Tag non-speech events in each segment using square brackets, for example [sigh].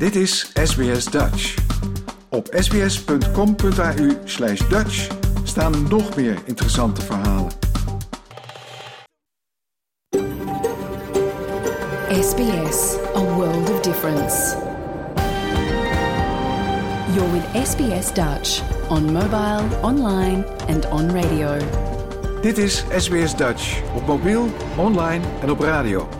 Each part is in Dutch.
Dit is SBS Dutch. Op sbs.com.au slash Dutch staan nog meer interessante verhalen. SBS, a world of difference. You're with SBS Dutch on mobile, online and on radio. Dit is SBS Dutch op mobiel, online en op radio.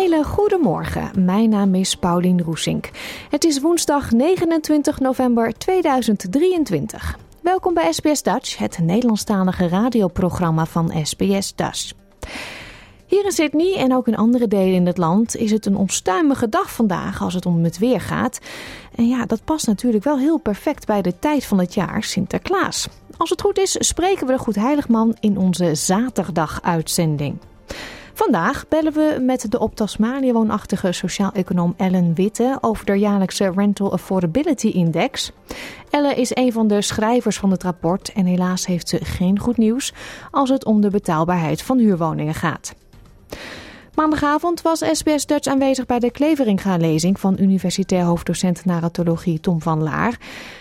Hele goede morgen. Mijn naam is Paulien Roesink. Het is woensdag 29 november 2023. Welkom bij SBS Dutch, het Nederlandstalige radioprogramma van SBS Dutch. Hier in Sydney en ook in andere delen in het land is het een onstuimige dag vandaag als het om het weer gaat. En ja, dat past natuurlijk wel heel perfect bij de tijd van het jaar, Sinterklaas. Als het goed is, spreken we de Goedheiligman in onze zaterdag-uitzending. Vandaag bellen we met de op Tasmanië woonachtige sociaal-econoom Ellen Witte over de jaarlijkse Rental Affordability Index. Ellen is een van de schrijvers van het rapport en helaas heeft ze geen goed nieuws als het om de betaalbaarheid van huurwoningen gaat. Maandagavond was SBS Dutch aanwezig bij de Kleveringa-lezing van universitair hoofddocent narratologie Tom van Laar.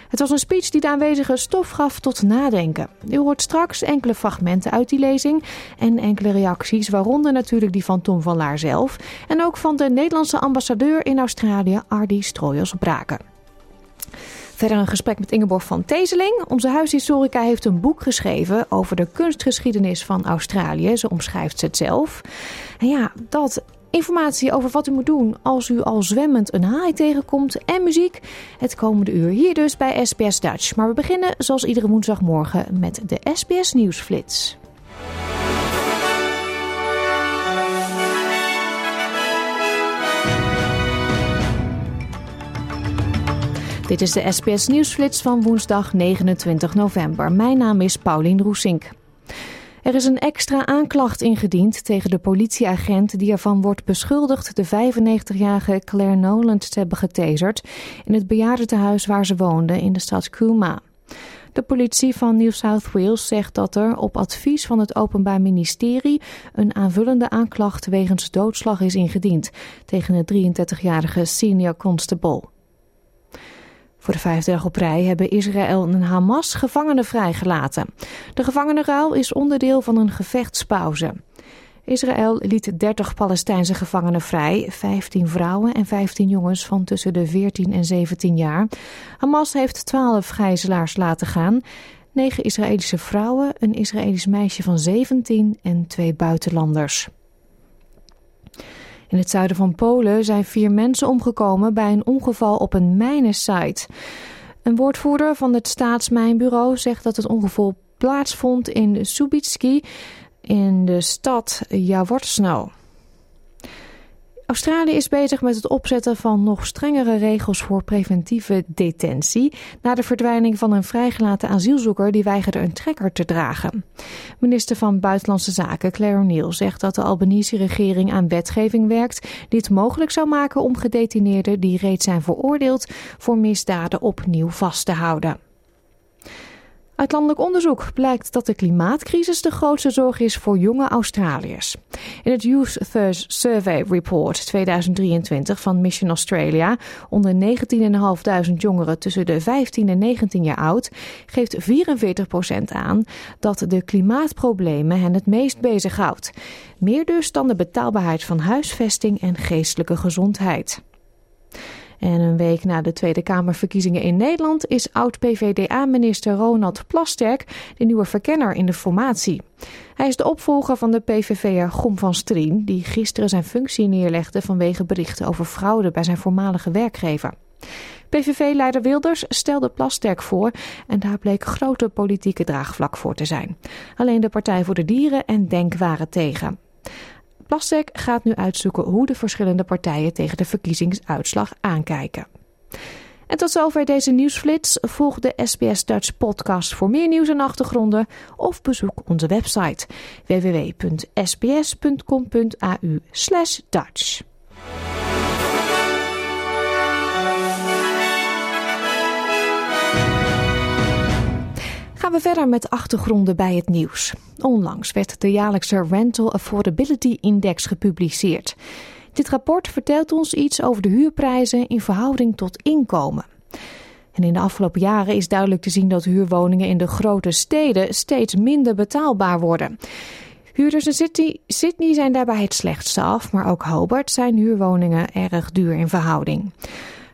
Het was een speech die de aanwezigen stof gaf tot nadenken. U hoort straks enkele fragmenten uit die lezing en enkele reacties, waaronder natuurlijk die van Tom van Laar zelf en ook van de Nederlandse ambassadeur in Australië, Ardi Strooijers-Braken. Verder een gesprek met Ingeborg van Tezeling. Onze huishistorica heeft een boek geschreven over de kunstgeschiedenis van Australië. Ze omschrijft ze het zelf. En ja, dat informatie over wat u moet doen als u al zwemmend een haai tegenkomt en muziek het komende uur hier dus bij SBS Dutch. Maar we beginnen zoals iedere woensdagmorgen met de SBS Nieuwsflits. Dit is de SBS Nieuwsflits van woensdag 29 november. Mijn naam is Paulien Roesink. Er is een extra aanklacht ingediend tegen de politieagent die ervan wordt beschuldigd de 95-jarige Claire Noland te hebben getaserd in het bejaardentehuis waar ze woonde in de stad Cooma. De politie van New South Wales zegt dat er op advies van het Openbaar Ministerie een aanvullende aanklacht wegens doodslag is ingediend tegen de 33-jarige senior constable. Voor de vijfde op rij hebben Israël en Hamas gevangenen vrijgelaten. De gevangenenruil is onderdeel van een gevechtspauze. Israël liet 30 Palestijnse gevangenen vrij, 15 vrouwen en 15 jongens van tussen de 14 en 17 jaar. Hamas heeft 12 gijzelaars laten gaan, 9 Israëlische vrouwen, een Israëlisch meisje van 17 en twee buitenlanders. In het zuiden van Polen zijn vier mensen omgekomen bij een ongeval op een mijnensite. Een woordvoerder van het staatsmijnbureau zegt dat het ongeval plaatsvond in Subitski in de stad Jaworzno. Australië is bezig met het opzetten van nog strengere regels voor preventieve detentie na de verdwijning van een vrijgelaten asielzoeker die weigerde een trekker te dragen. Minister van Buitenlandse Zaken Claire O'Neill zegt dat de Albanese regering aan wetgeving werkt die het mogelijk zou maken om gedetineerden die reeds zijn veroordeeld voor misdaden opnieuw vast te houden. Uit landelijk onderzoek blijkt dat de klimaatcrisis de grootste zorg is voor jonge Australiërs. In het Youth Thirst Survey Report 2023 van Mission Australia onder 19.500 jongeren tussen de 15 en 19 jaar oud geeft 44% aan dat de klimaatproblemen hen het meest bezighoudt. Meer dus dan de betaalbaarheid van huisvesting en geestelijke gezondheid. En een week na de Tweede Kamerverkiezingen in Nederland is oud-PVDA-minister Ronald Plasterk de nieuwe verkenner in de formatie. Hij is de opvolger van de PVV'er Gom van Strien, die gisteren zijn functie neerlegde vanwege berichten over fraude bij zijn voormalige werkgever. PVV-leider Wilders stelde Plasterk voor en daar bleek grote politieke draagvlak voor te zijn. Alleen de Partij voor de Dieren en Denk waren tegen. Plasterk gaat nu uitzoeken hoe de verschillende partijen tegen de verkiezingsuitslag aankijken. En tot zover deze nieuwsflits. Volg de SBS Dutch podcast voor meer nieuws en achtergronden of bezoek onze website www.sbs.com.au Gaan we verder met achtergronden bij het nieuws. Onlangs werd de jaarlijkse Rental Affordability Index gepubliceerd. Dit rapport vertelt ons iets over de huurprijzen in verhouding tot inkomen. En in de afgelopen jaren is duidelijk te zien dat huurwoningen in de grote steden steeds minder betaalbaar worden. Huurders in Sydney, Sydney zijn daarbij het slechtste af, maar ook Hobart zijn huurwoningen erg duur in verhouding.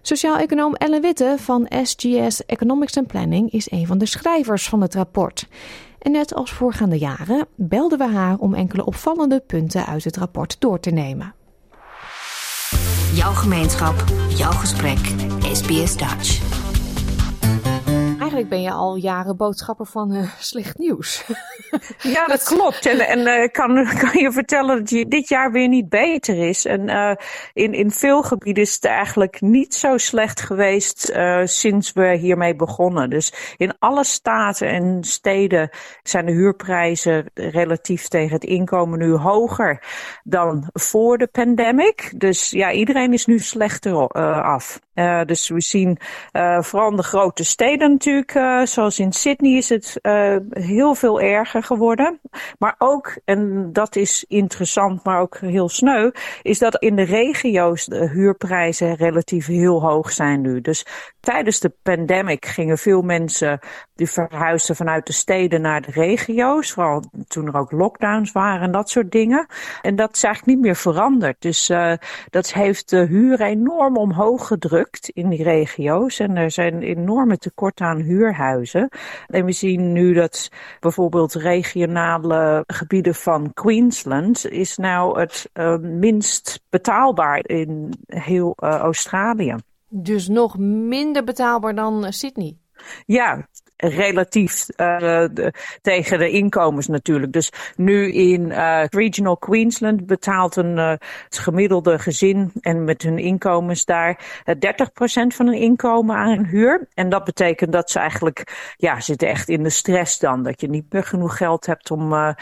Sociaal-econoom Ellen Witte van SGS Economics and Planning is een van de schrijvers van het rapport. En net als voorgaande jaren belden we haar om enkele opvallende punten uit het rapport door te nemen. Jouw gemeenschap, jouw gesprek, SBS Dutch. Eigenlijk ben je al jaren boodschapper van uh, [laughs] slecht nieuws. [laughs] ja, dat klopt. En, en uh, kan, [laughs] kan je vertellen dat je dit jaar weer niet beter is. En uh, in, in veel gebieden is het eigenlijk niet zo slecht geweest sinds we hiermee begonnen. Dus in alle staten en steden zijn de huurprijzen relatief tegen het inkomen nu hoger dan voor de pandemic. Dus ja, iedereen is nu slechter af. Dus we zien vooral in de grote steden natuurlijk, zoals in Sydney is het heel veel erger geworden. Maar ook, en dat is interessant, maar ook heel sneu, is dat in de regio's de huurprijzen relatief heel hoog zijn nu. Dus tijdens de pandemic gingen veel mensen die verhuisden vanuit de steden naar de regio's. Vooral toen er ook lockdowns waren en dat soort dingen. En dat is eigenlijk niet meer veranderd. Dus dat heeft de huur enorm omhoog gedrukt in die regio's. En er zijn enorme tekorten aan huurhuizen. En we zien nu dat bijvoorbeeld regionale gebieden van Queensland is nou het uh, minst betaalbaar in heel uh, Australië. Dus nog minder betaalbaar dan Sydney? Ja, relatief uh, tegen de inkomens natuurlijk. Dus nu in uh, regional Queensland betaalt een uh, gemiddelde gezin en met hun inkomens daar 30% van hun inkomen aan huur. En dat betekent dat ze eigenlijk, ja, zitten echt in de stress dan. Dat je niet meer genoeg geld hebt om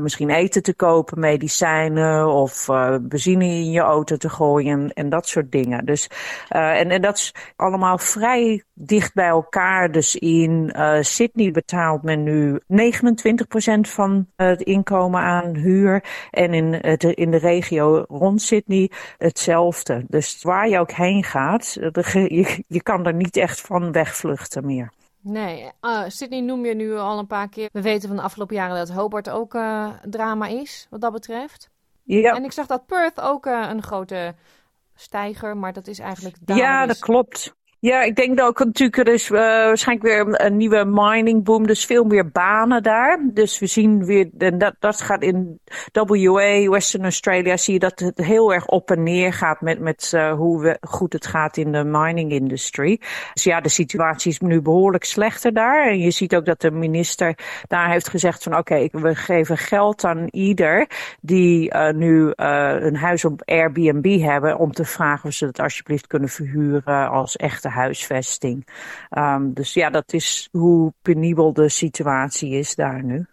misschien eten te kopen, medicijnen of benzine in je auto te gooien en, en dat soort dingen. Dus, en, en dat is allemaal vrij dicht bij elkaar. Dus in uh, Sydney betaalt men nu 29% van het inkomen aan huur. En in, het, in de regio rond Sydney hetzelfde. Dus waar je ook heen gaat, je, je kan er niet echt van wegvluchten meer. Nee, uh, Sydney noem je nu al een paar keer. We weten van de afgelopen jaren dat Hobart ook uh, drama is, wat dat betreft. Ja. En ik zag dat Perth ook uh, een grote stijger, maar dat is eigenlijk... Ja, dat klopt. Ja, ik denk dat ook natuurlijk er uh, waarschijnlijk weer een nieuwe mining boom, dus veel meer banen daar. Dus we zien weer, en dat, dat gaat in WA, Western Australia, zie je dat het heel erg op en neer gaat met, met uh, hoe we, goed het gaat in de mining industry. Dus ja, de situatie is nu behoorlijk slechter daar. En je ziet ook dat de minister daar heeft gezegd van oké, we geven geld aan ieder die uh, nu een huis op Airbnb hebben om te vragen of ze het alsjeblieft kunnen verhuren als echte huisvesting. Um, dus ja, dat is hoe penibel de situatie is daar nu.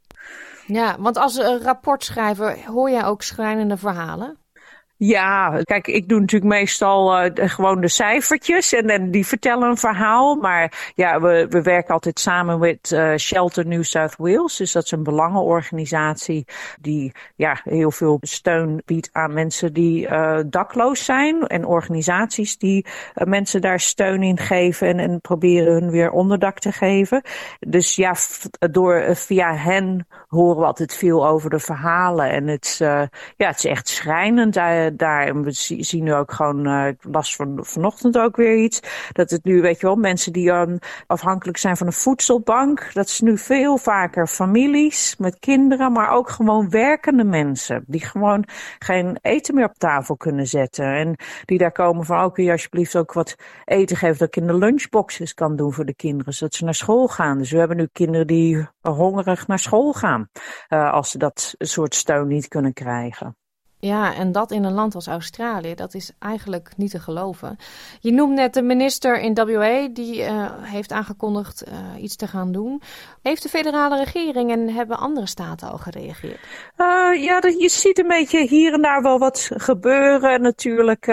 Ja, want als rapportschrijver hoor jij ook schrijnende verhalen? Ja, kijk, ik doe natuurlijk meestal uh, gewoon de cijfertjes en, die vertellen een verhaal. Maar ja, we, we werken altijd samen met uh, Shelter New South Wales. Dus dat is een belangenorganisatie die ja, heel veel steun biedt aan mensen die uh, dakloos zijn. En organisaties die mensen daar steun in geven en, en proberen hun weer onderdak te geven. Dus ja, door, via hen horen we altijd veel over de verhalen. En het, ja, het is echt schrijnend daar. En we zien nu ook gewoon, uh, ik las van, vanochtend ook weer iets, dat het nu, weet je wel, mensen die um, afhankelijk zijn van een voedselbank, dat is nu veel vaker families met kinderen, maar ook gewoon werkende mensen, die gewoon geen eten meer op tafel kunnen zetten. En die daar komen van, ook oh, kun je alsjeblieft ook wat eten geven dat ik in de lunchboxes kan doen voor de kinderen, zodat ze naar school gaan. Dus we hebben nu kinderen die hongerig naar school gaan, uh, als ze dat soort steun niet kunnen krijgen. Ja, en dat in een land als Australië, dat is eigenlijk niet te geloven. Je noemt net de minister in WA, die uh, heeft aangekondigd uh, iets te gaan doen. Heeft de federale regering en hebben andere staten al gereageerd? Uh, ja, je ziet een beetje hier en daar wel wat gebeuren. Natuurlijk,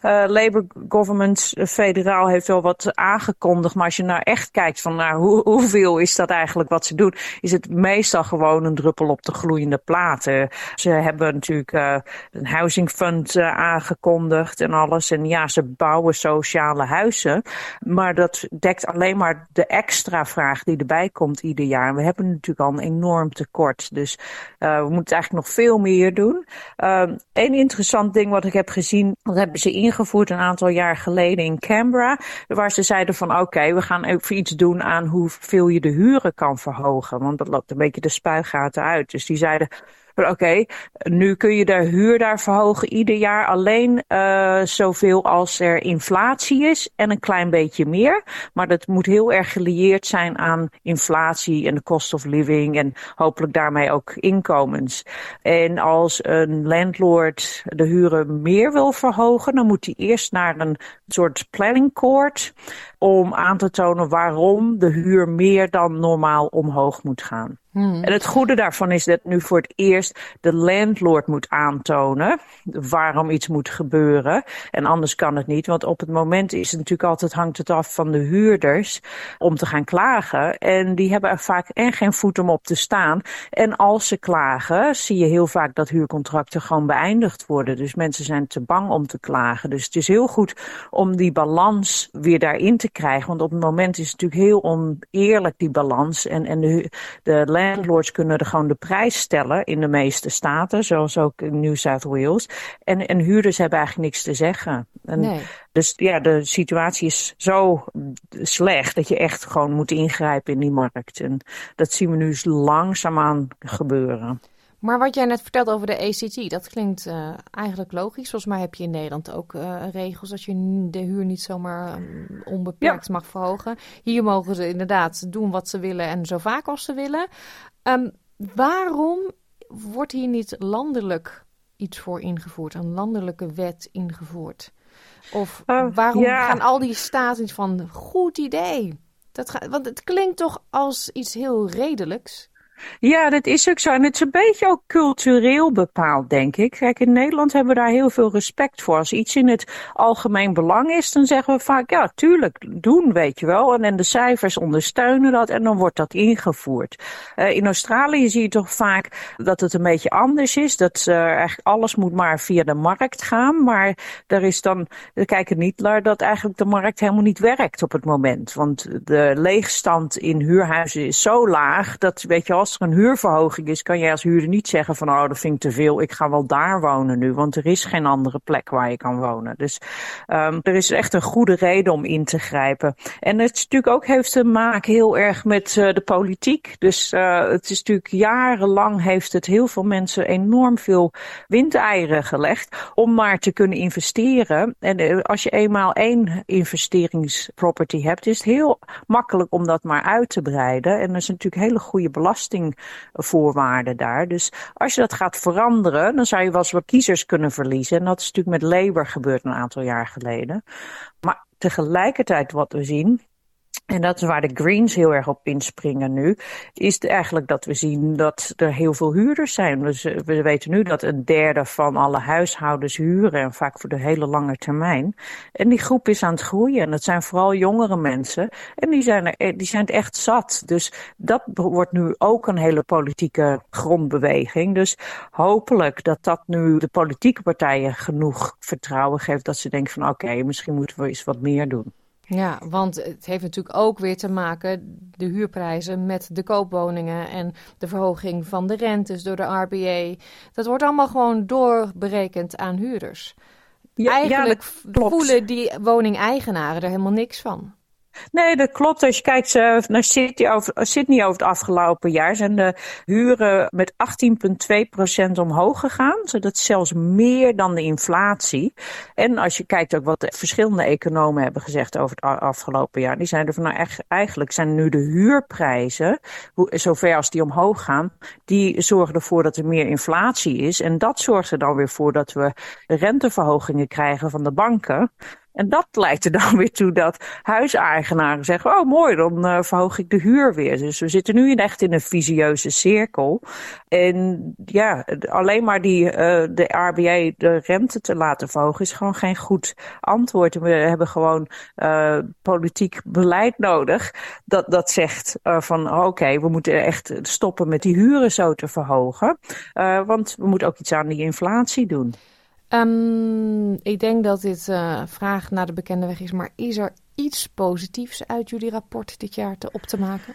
Labour government federaal heeft wel wat aangekondigd. Maar als je nou echt kijkt van nou, hoe, hoeveel is dat eigenlijk wat ze doen, is het meestal gewoon een druppel op de gloeiende platen. Ze hebben natuurlijk een housing fund uh, aangekondigd en alles. En ja, ze bouwen sociale huizen. Maar dat dekt alleen maar de extra vraag die erbij komt ieder jaar. We hebben natuurlijk al een enorm tekort. Dus uh, we moeten eigenlijk nog veel meer doen. Een ehm, interessant ding wat ik heb gezien, dat hebben ze ingevoerd een aantal jaar geleden in Canberra. Waar ze zeiden van oké, we gaan even iets doen aan hoeveel je de huren kan verhogen. Want dat loopt een beetje de spuigaten uit. Dus die zeiden Oké, nu kun je de huur daar verhogen ieder jaar alleen uh, zoveel als er inflatie is en een klein beetje meer. Maar dat moet heel erg gelieerd zijn aan inflatie en de cost of living en hopelijk daarmee ook inkomens. En als een landlord de huren meer wil verhogen, dan moet hij eerst naar een soort planning court om aan te tonen waarom de huur meer dan normaal omhoog moet gaan. Hmm. En het goede daarvan is dat nu voor het eerst de landlord moet aantonen waarom iets moet gebeuren. En anders kan het niet, want op het moment is het natuurlijk altijd hangt het af van de huurders om te gaan klagen. En die hebben er vaak en geen voet om op te staan. En als ze klagen, zie je heel vaak dat huurcontracten gewoon beëindigd worden. Dus mensen zijn te bang om te klagen. Dus het is heel goed om die balans weer daarin te krijgen. Want op het moment is het natuurlijk heel oneerlijk die balans. En, en de, de landlords kunnen er gewoon de prijs stellen in de meeste staten, zoals ook in New South Wales. En, en huurders hebben eigenlijk niks te zeggen. En nee. Dus ja, de situatie is zo slecht dat je echt gewoon moet ingrijpen in die markt. En dat zien we nu langzaamaan gebeuren. Maar wat jij net vertelt over de ACT, dat klinkt uh, eigenlijk logisch. Volgens mij heb je in Nederland ook uh, regels dat je de huur niet zomaar um, onbeperkt ja. mag verhogen. Hier mogen ze inderdaad doen wat ze willen en zo vaak als ze willen. Um, waarom wordt hier niet landelijk iets voor ingevoerd, een landelijke wet ingevoerd? Of uh, waarom ja. gaan al die staten van goed idee? Dat gaat, want het klinkt toch als iets heel redelijks. Ja, dat is ook zo. En het is een beetje ook cultureel bepaald, denk ik. Kijk, in Nederland hebben we daar heel veel respect voor. Als iets in het algemeen belang is, dan zeggen we vaak, ja, tuurlijk, doen, weet je wel. En, en de cijfers ondersteunen dat en dan wordt dat ingevoerd. Uh, in Australië zie je toch vaak dat het een beetje anders is. Dat uh, eigenlijk alles moet maar via de markt gaan. Maar er is dan, we kijken niet naar dat eigenlijk de markt helemaal niet werkt op het moment. Want de leegstand in huurhuizen is zo laag dat, weet je wel, als er een huurverhoging is, kan jij als huurder niet zeggen van oh, dat vind ik te veel, ik ga wel daar wonen nu, want er is geen andere plek waar je kan wonen. Dus um, er is echt een goede reden om in te grijpen. En het natuurlijk ook heeft te maken heel erg met uh, de politiek. Dus uh, het is natuurlijk jarenlang heeft het heel veel mensen enorm veel windeieren gelegd om maar te kunnen investeren. En uh, als je eenmaal één investeringsproperty hebt, is het heel makkelijk om dat maar uit te breiden. En er is natuurlijk hele goede belasting belastingvoorwaarden daar. Dus als je dat gaat veranderen, dan zou je wel eens wat kiezers kunnen verliezen. En dat is natuurlijk met Labour gebeurd een aantal jaar geleden. Maar tegelijkertijd wat we zien, en dat is waar de Greens heel erg op inspringen nu. Is eigenlijk dat we zien dat er heel veel huurders zijn. We weten nu dat een derde van alle huishoudens huren. En vaak voor de hele lange termijn. En die groep is aan het groeien. En dat zijn vooral jongere mensen. En die zijn, er, eh, die zijn het echt zat. Dus dat wordt nu ook een hele politieke grondbeweging. Dus hopelijk dat dat nu de politieke partijen genoeg vertrouwen geeft. Dat ze denken van oké, misschien moeten we eens wat meer doen. Ja, want het heeft natuurlijk ook weer te maken, de huurprijzen, met de koopwoningen en de verhoging van de rentes door de RBA. Dat wordt allemaal gewoon doorberekend aan huurders. Ja, Eigenlijk ja, voelen die woningeigenaren er helemaal niks van. Nee, dat klopt. Als je kijkt uh, naar Sydney over, Sydney over het afgelopen jaar zijn de huren met 18,2% omhoog gegaan. Dat is zelfs meer dan de inflatie. En als je kijkt ook wat de verschillende economen hebben gezegd over het afgelopen jaar. Die zijn er van nou eigenlijk zijn nu de huurprijzen, zover als die omhoog gaan, die zorgen ervoor dat er meer inflatie is. En dat zorgt er dan weer voor dat we renteverhogingen krijgen van de banken. En dat leidt er dan [laughs] weer toe dat huiseigenaren zeggen: Oh, mooi, dan uh, verhoog ik de huur weer. Dus we zitten nu echt in een visieuze cirkel. En ja, alleen maar die, uh, de RBA de rente te laten verhogen is gewoon geen goed antwoord. We hebben gewoon uh, politiek beleid nodig dat, dat zegt van: Oké, okay, we moeten echt stoppen met die huren zo te verhogen. want we moeten ook iets aan die inflatie doen. Um, ik denk dat dit uh, vraag naar de bekende weg is, maar is er iets positiefs uit jullie rapport dit jaar te op te maken?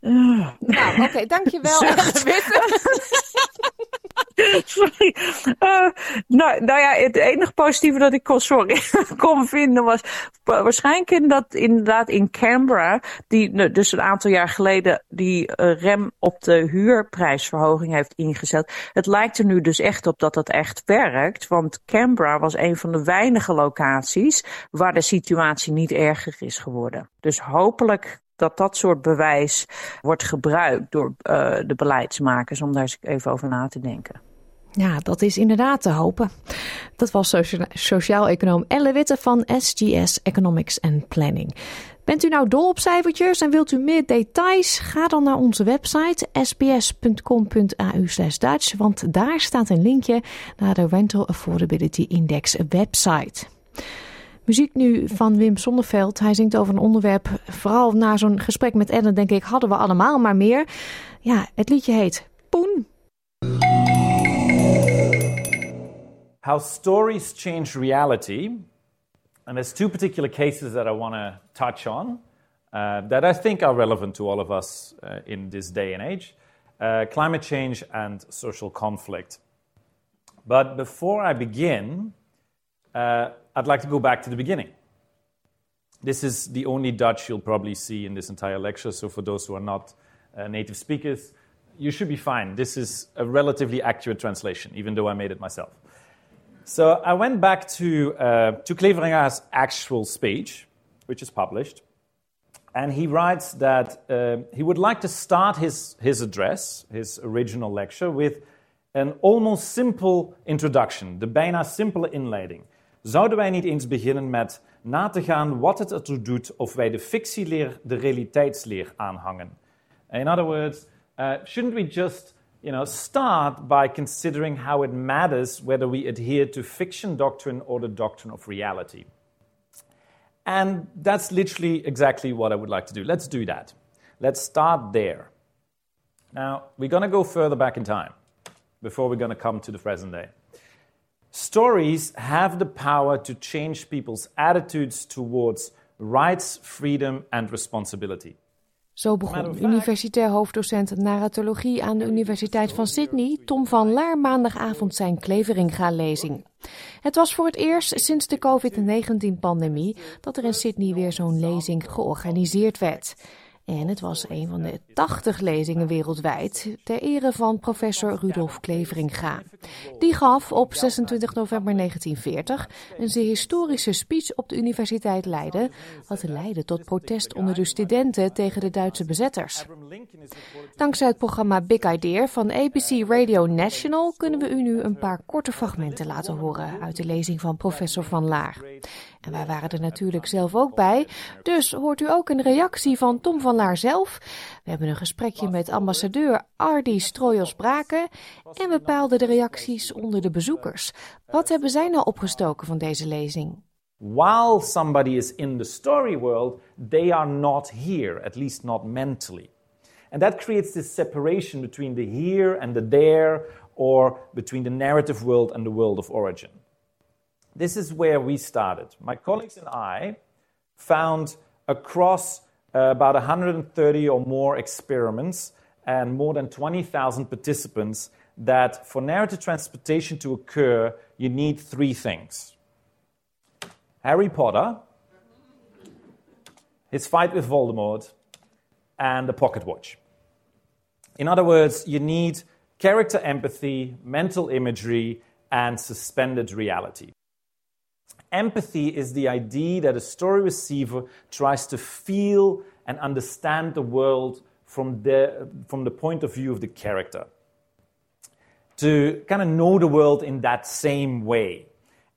Uh. Nou, oké, okay, dankjewel. [laughs] [laughs] [laughs] sorry. Uh, nou, nou ja, het enige positieve dat ik kon, sorry, [laughs] kon vinden was waarschijnlijk in dat inderdaad in Canberra, die nou, dus een aantal jaar geleden die uh, rem op de huurprijsverhoging heeft ingezet. Het lijkt er nu dus echt op dat dat echt werkt, want Canberra was een van de weinige locaties waar de situatie niet erger is geworden. Dus hopelijk dat dat soort bewijs wordt gebruikt door uh, de beleidsmakers om daar eens even over na te denken. Ja, dat is inderdaad te hopen. Dat was sociaal-econoom Elle Witte van SGS Economics and Planning. Bent u nou dol op cijfertjes en wilt u meer details? Ga dan naar onze website sbs.com.au Dutch, want daar staat een linkje naar de Rental Affordability Index website. Muziek nu van Wim Sonneveld. Hij zingt over een onderwerp. Vooral na zo'n gesprek met Ellen, denk ik, hadden we allemaal maar meer. Ja, het liedje heet Poen. How stories change reality. And there's two particular cases that I want to touch on uh, that I think are relevant to all of us uh, in this day and age uh, climate change and social conflict. But before I begin, uh, I'd like to go back to the beginning. This is the only Dutch you'll probably see in this entire lecture, so for those who are not uh, native speakers, you should be fine. This is a relatively accurate translation, even though I made it myself. So I went back to, uh, to Kleveringa's actual speech, which is published, and he writes that uh, he would like to start his, his address, his original lecture, with an almost simple introduction, the bijna simpele inleiding. Zouden wij niet eens beginnen met na te gaan wat het ertoe doet of wij de fictieleer de realiteitsleer aanhangen? In other words, uh, shouldn't we just you know, start by considering how it matters whether we adhere to fiction doctrine or the doctrine of reality? And that's literally exactly what I would like to do. Let's do that. Let's start there. Now, we're going to go further back in time before we're going to come to the present day. Stories have the power to change people's attitudes towards rights, freedom and responsibility. Zo begon universitair hoofddocent narratologie aan de Universiteit van Sydney, Tom van Laar, maandagavond zijn Kleveringa-lezing. Het was voor het eerst sinds de COVID-19-pandemie dat er in Sydney weer zo'n lezing georganiseerd werd. En het was een van de 80 lezingen wereldwijd ter ere van professor Rudolf Kleveringa. Die gaf op 26 november 1940 een zeer historische speech op de Universiteit Leiden, wat leidde tot protest onder de studenten tegen de Duitse bezetters. Dankzij het programma Big Idea van ABC Radio National kunnen we u nu een paar korte fragmenten laten horen uit de lezing van professor Van Laar. En wij waren er natuurlijk zelf ook bij. Dus hoort u ook een reactie van Tom van Laar zelf. We hebben een gesprekje met ambassadeur Ardi Strojos-Braken. En we paalden de reacties onder de bezoekers. Wat hebben zij nou opgestoken van deze lezing? While somebody is in the story world, they are not here, at least not mentally. And that creates this separation between the here and the there, or between the narrative world and the world of origin. This is where we started. My colleagues and I found across uh, about 130 or more experiments and more than 20,000 participants that for narrative transportation to occur, you need three things Harry Potter, his fight with Voldemort, and the pocket watch. In other words, you need character empathy, mental imagery, and suspended reality. Empathy is the idea that a story receiver tries to feel and understand the world from the, from the point of view of the character. To kind of know the world in that same way.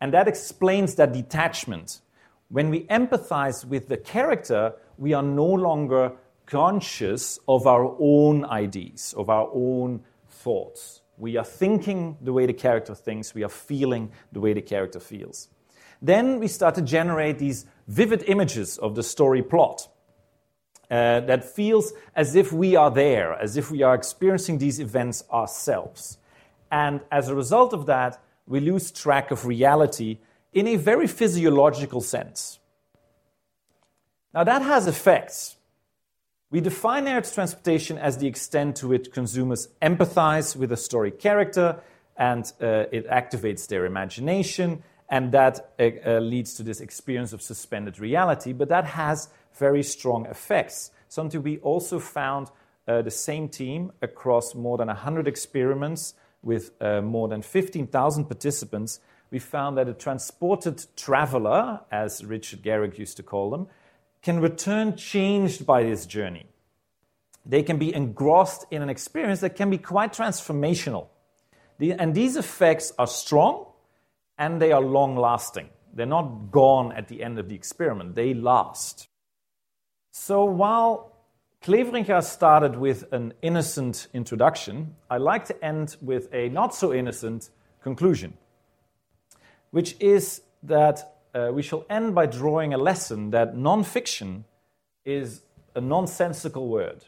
And that explains that detachment. When we empathize with the character, we are no longer conscious of our own ideas, of our own thoughts. We are thinking the way the character thinks, we are feeling the way the character feels. Then we start to generate these vivid images of the story plot. Uh, that feels as if we are there, as if we are experiencing these events ourselves. And as a result of that, we lose track of reality in a very physiological sense. Now, that has effects. We define narrative transportation as the extent to which consumers empathize with a story character and uh, it activates their imagination, and that uh, uh, leads to this experience of suspended reality. But that has very strong effects. Something we also found uh, the same team across more than 100 experiments with uh, more than 15,000 participants. We found that a transported traveler, as Richard Garrick used to call them, can return changed by this journey. They can be engrossed in an experience that can be quite transformational. The, and these effects are strong and they are long lasting. They're not gone at the end of the experiment, they last. So while Cleveringa started with an innocent introduction, I like to end with a not so innocent conclusion, which is that uh, we shall end by drawing a lesson that non-fiction is a nonsensical word.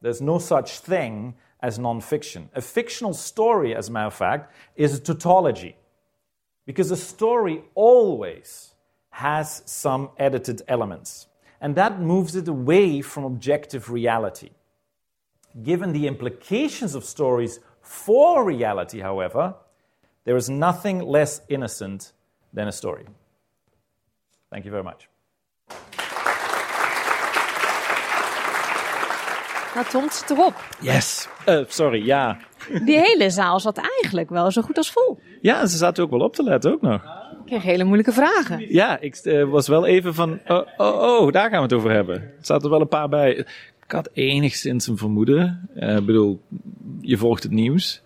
There's no such thing as non-fiction. A fictional story, as a matter of fact, is a tautology. Because a story always has some edited elements. And that moves it away from objective reality. Given the implications of stories for reality, however, there is nothing less innocent than a story. Thank you very much. Nou, Tom, erop. Yes. Uh, sorry, ja. Die hele zaal zat eigenlijk wel zo goed als vol. Ja, ze zaten ook wel op te letten ook nog. Ik kreeg hele moeilijke vragen. Ja, ik uh, was wel even van, oh, oh, oh, daar gaan we het over hebben. Er zaten er wel een paar bij. Ik had enigszins een vermoeden. Ik uh, bedoel, je volgt het nieuws.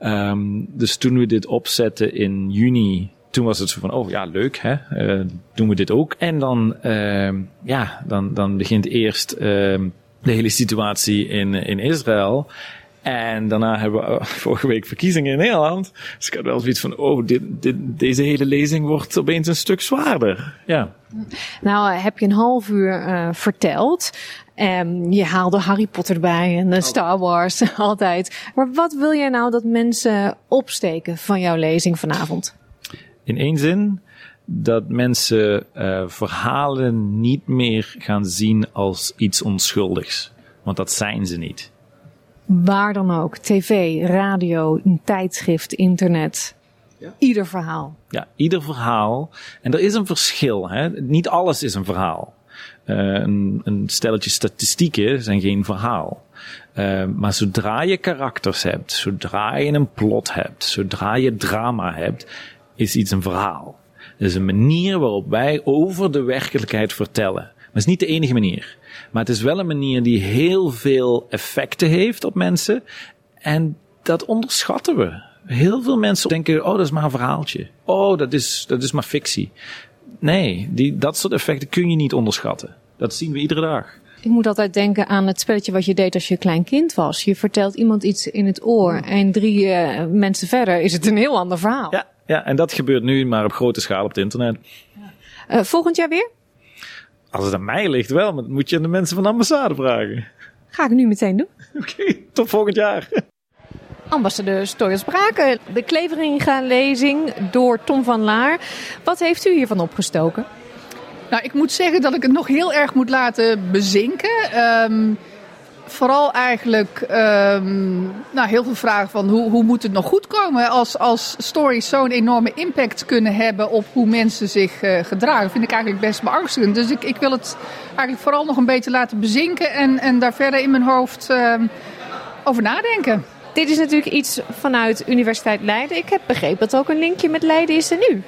Um, dus toen we dit opzetten in juni toen was het zo van, oh ja, leuk, hè? Uh, doen we dit ook. En dan, uh, ja, dan, dan begint eerst uh, de hele situatie in, in Israël. En daarna hebben we vorige week verkiezingen in Nederland. Dus ik had wel zoiets van, oh, dit, dit, deze hele lezing wordt opeens een stuk zwaarder. Ja. Nou, heb je een half uur uh, verteld. Um, je haalde Harry Potter erbij en Star Wars [laughs] altijd. Maar wat wil jij nou dat mensen opsteken van jouw lezing vanavond? In één zin dat mensen uh, verhalen niet meer gaan zien als iets onschuldigs. Want dat zijn ze niet. Waar dan ook. TV, radio, een tijdschrift, internet. Ja. Ieder verhaal. Ja, ieder verhaal. En er is een verschil. Hè? Niet alles is een verhaal. Uh, een, een, stelletje statistieken zijn geen verhaal. Uh, maar zodra je karakters hebt, zodra je een plot hebt, zodra je drama hebt, is iets een verhaal. Het is een manier waarop wij over de werkelijkheid vertellen. Maar het is niet de enige manier. Maar het is wel een manier die heel veel effecten heeft op mensen. En dat onderschatten we. Heel veel mensen denken, oh, dat is maar een verhaaltje. Oh, dat is, dat is maar fictie. Nee, die, dat soort effecten kun je niet onderschatten. Dat zien we iedere dag. Ik moet altijd denken aan het spelletje wat je deed als je klein kind was. Je vertelt iemand iets in het oor en drie uh, mensen verder is het een heel ander verhaal. Ja, ja, en dat gebeurt nu maar op grote schaal op het internet. Uh, volgend jaar weer? Als het aan mij ligt wel, maar dat moet je aan de mensen van de ambassade vragen. Ga ik nu meteen doen. [laughs] Oké, okay, tot volgend jaar. Ambassadeur Stoyers Braken, de Kleveringa-lezing door Tom van Laar. Wat heeft u hiervan opgestoken? Nou, ik moet zeggen dat ik het nog heel erg moet laten bezinken. Um, vooral eigenlijk um, nou, heel veel vragen van hoe, hoe moet het nog goed komen als, als stories zo'n enorme impact kunnen hebben op hoe mensen zich uh, gedragen. vind ik eigenlijk best beangstigend. Dus ik, ik wil het eigenlijk vooral nog een beetje laten bezinken en, en daar verder in mijn hoofd uh, over nadenken. Dit is natuurlijk iets vanuit Universiteit Leiden. Ik heb begrepen dat ook een linkje met Leiden is er nu.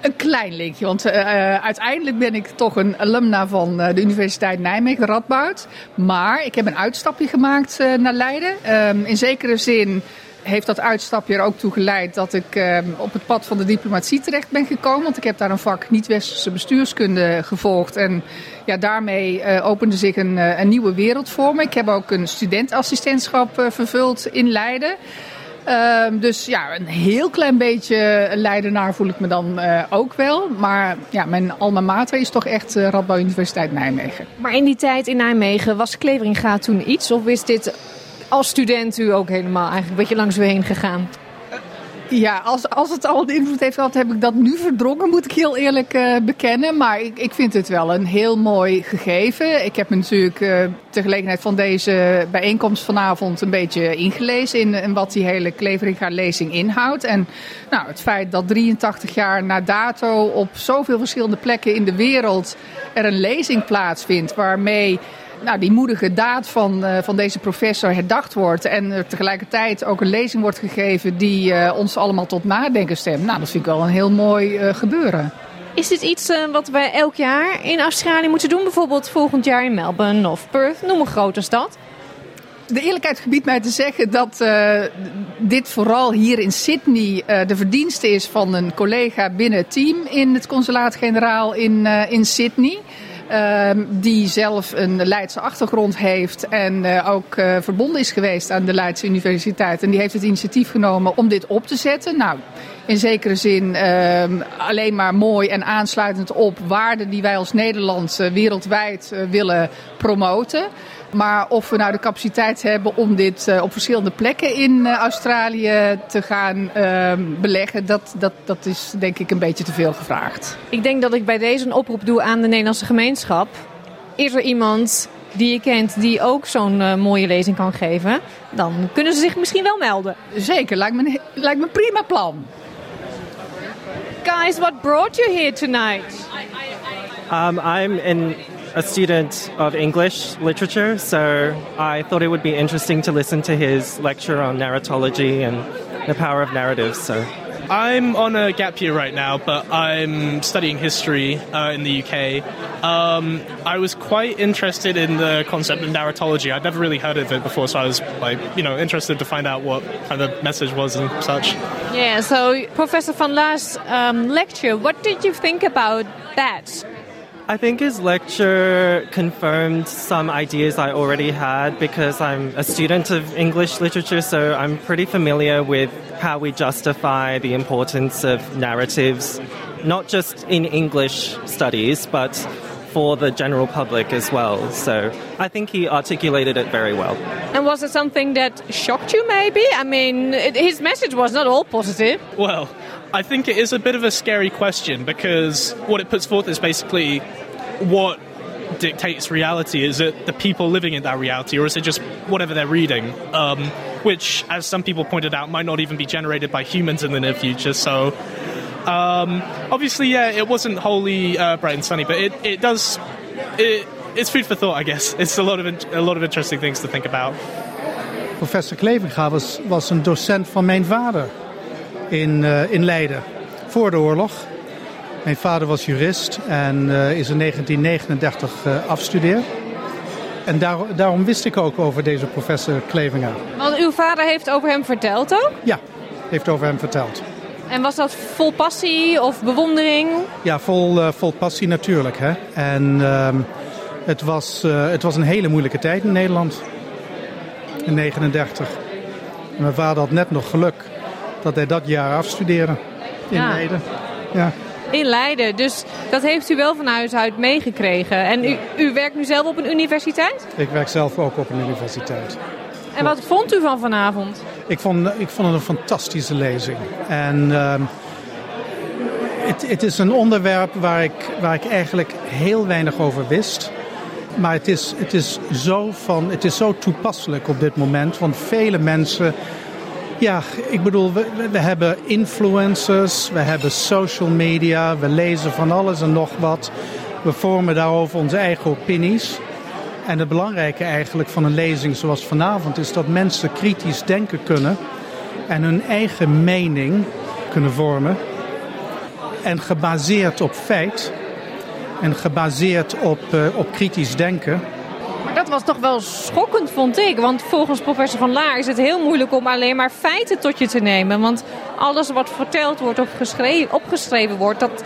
Een klein linkje, want uh, uiteindelijk ben ik toch een alumna van uh, de Universiteit Nijmegen, Radboud. Maar ik heb een uitstapje gemaakt naar Leiden. Um, in zekere zin heeft dat uitstapje er ook toe geleid dat ik uh, op het pad van de diplomatie terecht ben gekomen. Want ik heb daar een vak niet-westerse bestuurskunde gevolgd. En ja, daarmee opende zich een, een, nieuwe wereld voor me. Ik heb ook een studentassistentschap vervuld in Leiden. Uh, dus ja, een heel klein beetje Leidenaar voel ik me dan uh, ook wel. Maar ja, mijn alma mater is toch echt uh, Radboud Universiteit Nijmegen. Maar in die tijd in Nijmegen was Kleveringa toen iets? Of is dit als student u ook helemaal eigenlijk een beetje langs u heen gegaan? Ja, als, als het al een invloed heeft gehad, heb ik dat nu verdrongen, moet ik heel eerlijk uh, bekennen. Maar ik, ik vind het wel een heel mooi gegeven. Ik heb me natuurlijk ter gelegenheid van deze bijeenkomst vanavond een beetje ingelezen in, in wat die hele Kleveringa-lezing inhoudt. En nou, het feit dat 83 jaar na dato op zoveel verschillende plekken in de wereld er een lezing plaatsvindt waarmee nou, die moedige daad van, uh, van deze professor herdacht wordt. En er tegelijkertijd ook een lezing wordt gegeven die uh, ons allemaal tot nadenken stemt. Nou, dat vind ik wel een heel mooi uh, gebeuren. Is dit iets wat wij elk jaar in Australië moeten doen? Bijvoorbeeld volgend jaar in Melbourne of Perth, noem een grote stad. De eerlijkheid gebiedt mij te zeggen dat uh, dit vooral hier in Sydney uh, de verdienste is van een collega binnen het team in het consulaat-generaal in, uh, in Sydney. Uh, die zelf een Leidse achtergrond heeft en uh, ook uh, verbonden is geweest aan de Leidse Universiteit. En die heeft het initiatief genomen om dit op te zetten. Nou, in zekere zin ehm, alleen maar mooi en aansluitend op waarden die wij als Nederland wereldwijd willen promoten. Maar of we nou de capaciteit hebben om dit uh, op verschillende plekken in uh, Australië te gaan uh, beleggen, dat, dat, dat is denk ik een beetje te veel gevraagd. Ik denk dat ik bij deze een oproep doe aan de Nederlandse gemeenschap. Is er iemand die je kent die ook zo'n uh, mooie lezing kan geven, dan kunnen ze zich misschien wel melden. Zeker, lijkt me, lijkt me een prima plan. Guys, what brought you here tonight? Um, I'm in a student of English literature, so I thought it would be interesting to listen to his lecture on narratology and the power of narratives. So. I'm on a gap year right now, but I'm studying history uh, in the UK. Um, I was quite interested in the concept of narratology. I'd never really heard of it before, so I was like, you know, interested to find out what kind of message was and such. Yeah. So, Professor van Laar's um, lecture, what did you think about that? I think his lecture confirmed some ideas I already had because I'm a student of English literature, so I'm pretty familiar with how we justify the importance of narratives, not just in English studies, but for the general public as well. So I think he articulated it very well. And was it something that shocked you, maybe? I mean, it, his message was not all positive. Well, I think it is a bit of a scary question because what it puts forth is basically what dictates reality. Is it the people living in that reality, or is it just whatever they're reading? Um, which, as some people pointed out, might not even be generated by humans in the near future. So, um, obviously, yeah, it wasn't wholly uh, bright and sunny, but it, it does. It, it's food for thought, I guess. [laughs] It's a lot of a lot of interesting things to think about. Professor Kleveringa was, was een docent van mijn vader in, uh, in Leiden voor de oorlog. Mijn vader was jurist en uh, is in 1939 uh, afgestudeerd. En daar, daarom wist ik ook over deze professor Klevinga. Want uw vader heeft over hem verteld ook? Ja, heeft over hem verteld. En was dat vol passie of bewondering? Ja, vol, uh, vol passie natuurlijk. Hè? En ehm, het, was, het was een hele moeilijke tijd in Nederland. In 39. En mijn vader had net nog geluk dat hij dat jaar afstudeerde in Ja. Leiden. Ja. In Leiden, dus dat heeft u wel van huis uit meegekregen. En u, u werkt nu zelf op een universiteit? Ik werk zelf ook op een universiteit. En wat vond u van vanavond? Ik vond, ik vond het een fantastische lezing. En ehm, het, het is een onderwerp waar ik, waar ik eigenlijk heel weinig over wist. maar het is, het, is zo van, het is zo toepasselijk op dit moment. Want vele mensen. Ja, ik bedoel, we, we hebben influencers, we hebben social media, we lezen van alles en nog wat. We vormen daarover onze eigen opinies. En het belangrijke eigenlijk van een lezing zoals vanavond is dat mensen kritisch denken kunnen en hun eigen mening kunnen vormen. En gebaseerd op feit en gebaseerd op, uh, op kritisch denken. Dat was toch wel schokkend, vond ik. Want volgens professor Van Laar is het heel moeilijk om alleen maar feiten tot je te nemen. Want alles wat verteld wordt of opgeschreven wordt, dat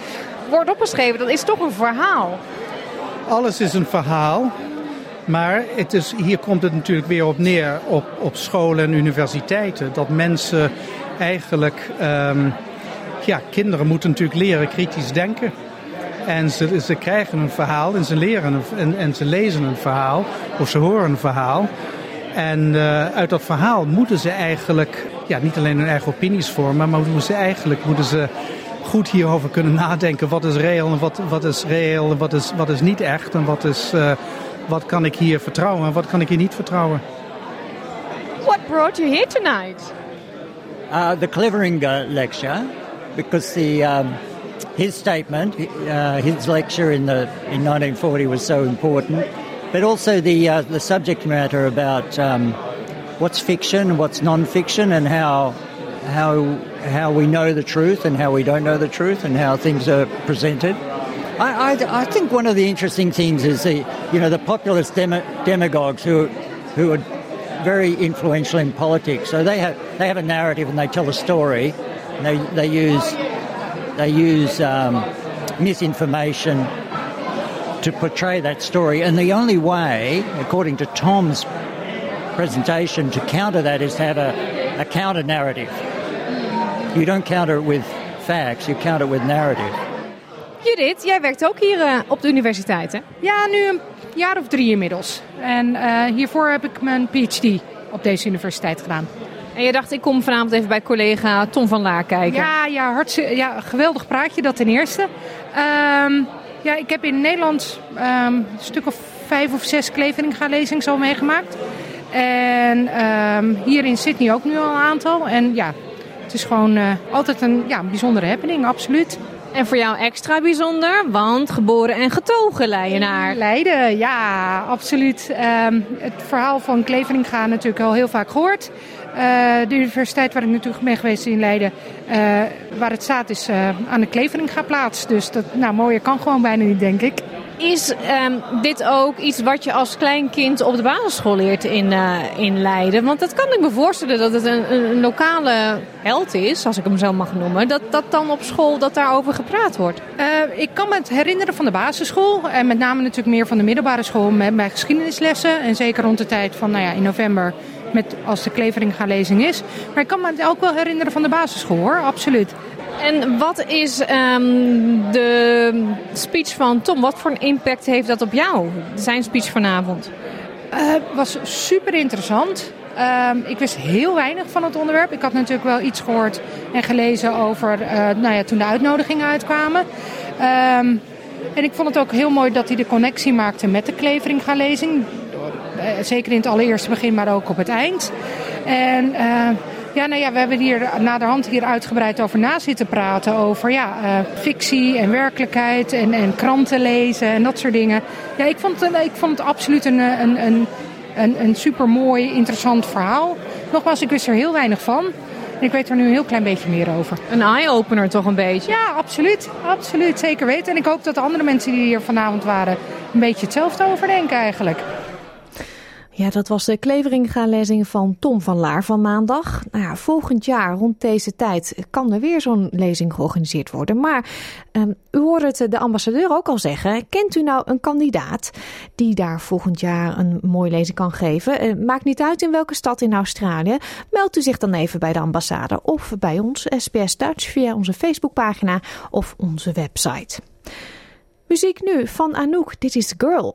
wordt opgeschreven, dat is toch een verhaal. Alles is een verhaal. Maar het is, hier komt het natuurlijk weer op neer op, op scholen en universiteiten. Dat mensen eigenlijk, um, ja, kinderen moeten natuurlijk leren kritisch denken. En ze, ze krijgen een verhaal en ze, leren een, en, en ze lezen een verhaal of ze horen een verhaal. En uh, uit dat verhaal moeten ze eigenlijk ja, niet alleen hun eigen opinies vormen, maar moeten ze eigenlijk moeten ze goed hierover kunnen nadenken. Wat is reëel en wat, wat is reëel en wat is, wat is niet echt en wat, is, uh, wat kan ik hier vertrouwen en wat kan ik hier niet vertrouwen. What brought you here tonight? Uh, the Clevering lecture, because the um, his statement, uh, his lecture in the in 1940 was so important, but also the uh, the subject matter about um, what's fiction, what's non-fiction, and how how how we know the truth and how we don't know the truth, and how things are presented. I, I, I think one of the interesting things is the you know the populist demagogues who who are very influential in politics. So they have they have a narrative and they tell a story. They they use they use um, misinformation to portray that story. And the only way, according to Tom's presentation, to counter that is to have a, a counter narrative. You don't counter it with facts, you counter it with narrative. Judith, jij werkt ook hier uh, op de universiteit, hè? Ja, nu een jaar of drie inmiddels. En uh, hiervoor heb ik mijn PhD op deze universiteit gedaan. En je dacht, ik kom vanavond even bij collega Tom van Laar kijken. Ja, ja, hartstikke, ja geweldig praatje, dat ten eerste. Um, ja, ik heb in Nederland um, een stuk of vijf of zes Kleveringa-lezingen zo meegemaakt. En um, hier in Sydney ook nu al een aantal. En ja, het is gewoon uh, altijd een ja, bijzondere happening, absoluut. En voor jou extra bijzonder, want geboren en getogen Leidenaar. Leiden, ja, absoluut. Um, het verhaal van Kleveringa natuurlijk al heel vaak gehoord. Uh, de universiteit waar ik natuurlijk ben geweest in Leiden, uh, waar het staat, is uh, aan de Kleveringa plaats. Dus dat, nou, mooier kan gewoon bijna niet, denk ik. Is um, dit ook iets wat je als klein kind op de basisschool leert in, uh, in Leiden? Want dat kan ik me voorstellen dat het een, een, lokale held is, als ik hem zo mag noemen. Dat, dat dan op school dat daarover gepraat wordt. Uh, ik kan me het herinneren van de basisschool. En met name natuurlijk meer van de middelbare school met mijn geschiedenislessen. En zeker rond de tijd van nou ja, in november met, als de Kleveringa lezing is. Maar ik kan me het ook wel herinneren van de basisschool hoor, absoluut. En wat is um, de speech van Tom? Wat voor een impact heeft dat op jou, zijn speech vanavond? Het uh, was super interessant. Uh, ik wist heel weinig van het onderwerp. Ik had natuurlijk wel iets gehoord en gelezen over uh, nou ja, toen de uitnodigingen uitkwamen. Um, en ik vond het ook heel mooi dat hij de connectie maakte met de Kleveringa-lezing. Zeker in het allereerste begin, maar ook op het eind. En uh, ja, nou ja, we hebben hier naderhand hier uitgebreid over na zitten praten. Over ja, uh, fictie en werkelijkheid en, en kranten lezen en dat soort dingen. Ja, ik vond, het, ik vond het absoluut een, een, een, een, een super mooi, interessant verhaal. Nogmaals, ik wist er heel weinig van. En ik weet er nu een heel klein beetje meer over. Een eye-opener toch een beetje? Ja, absoluut. Absoluut, zeker weten. En ik hoop dat de andere mensen die hier vanavond waren... een beetje hetzelfde overdenken eigenlijk. Ja, dat was de Kleveringa-lezing van Tom van Laar van maandag. Nou ja, volgend jaar rond deze tijd kan er weer zo'n lezing georganiseerd worden. Maar um, u hoorde het de ambassadeur ook al zeggen. Kent u nou een kandidaat die daar volgend jaar een mooie lezing kan geven? Uh, maakt niet uit in welke stad in Australië. Meld u zich dan even bij de ambassade of bij ons, SBS Dutch, via onze Facebookpagina of onze website. Muziek nu van Anouk, Dit is Girl.